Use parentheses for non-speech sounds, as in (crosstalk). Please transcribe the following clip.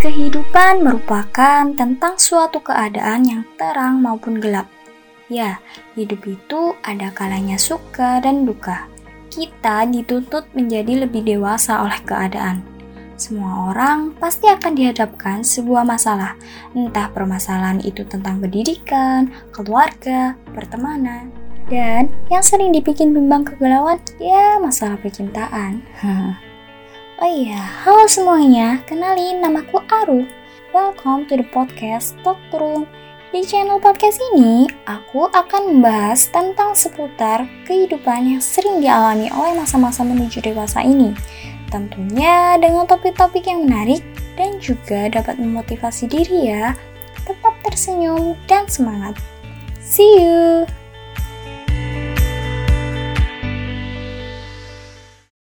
Kehidupan merupakan tentang suatu keadaan yang terang maupun gelap. Ya, hidup itu ada kalanya suka dan duka. Kita dituntut menjadi lebih dewasa oleh keadaan. Semua orang pasti akan dihadapkan sebuah masalah, entah permasalahan itu tentang pendidikan, keluarga, pertemanan, dan yang sering dibikin bimbang kegalauan, ya masalah percintaan. (laughs) Oh iya, halo semuanya, kenalin namaku Aru. Welcome to the podcast Talk Room. Di channel podcast ini, aku akan membahas tentang seputar kehidupan yang sering dialami oleh masa-masa menuju dewasa ini. Tentunya dengan topik-topik yang menarik dan juga dapat memotivasi diri ya. Tetap tersenyum dan semangat. See you!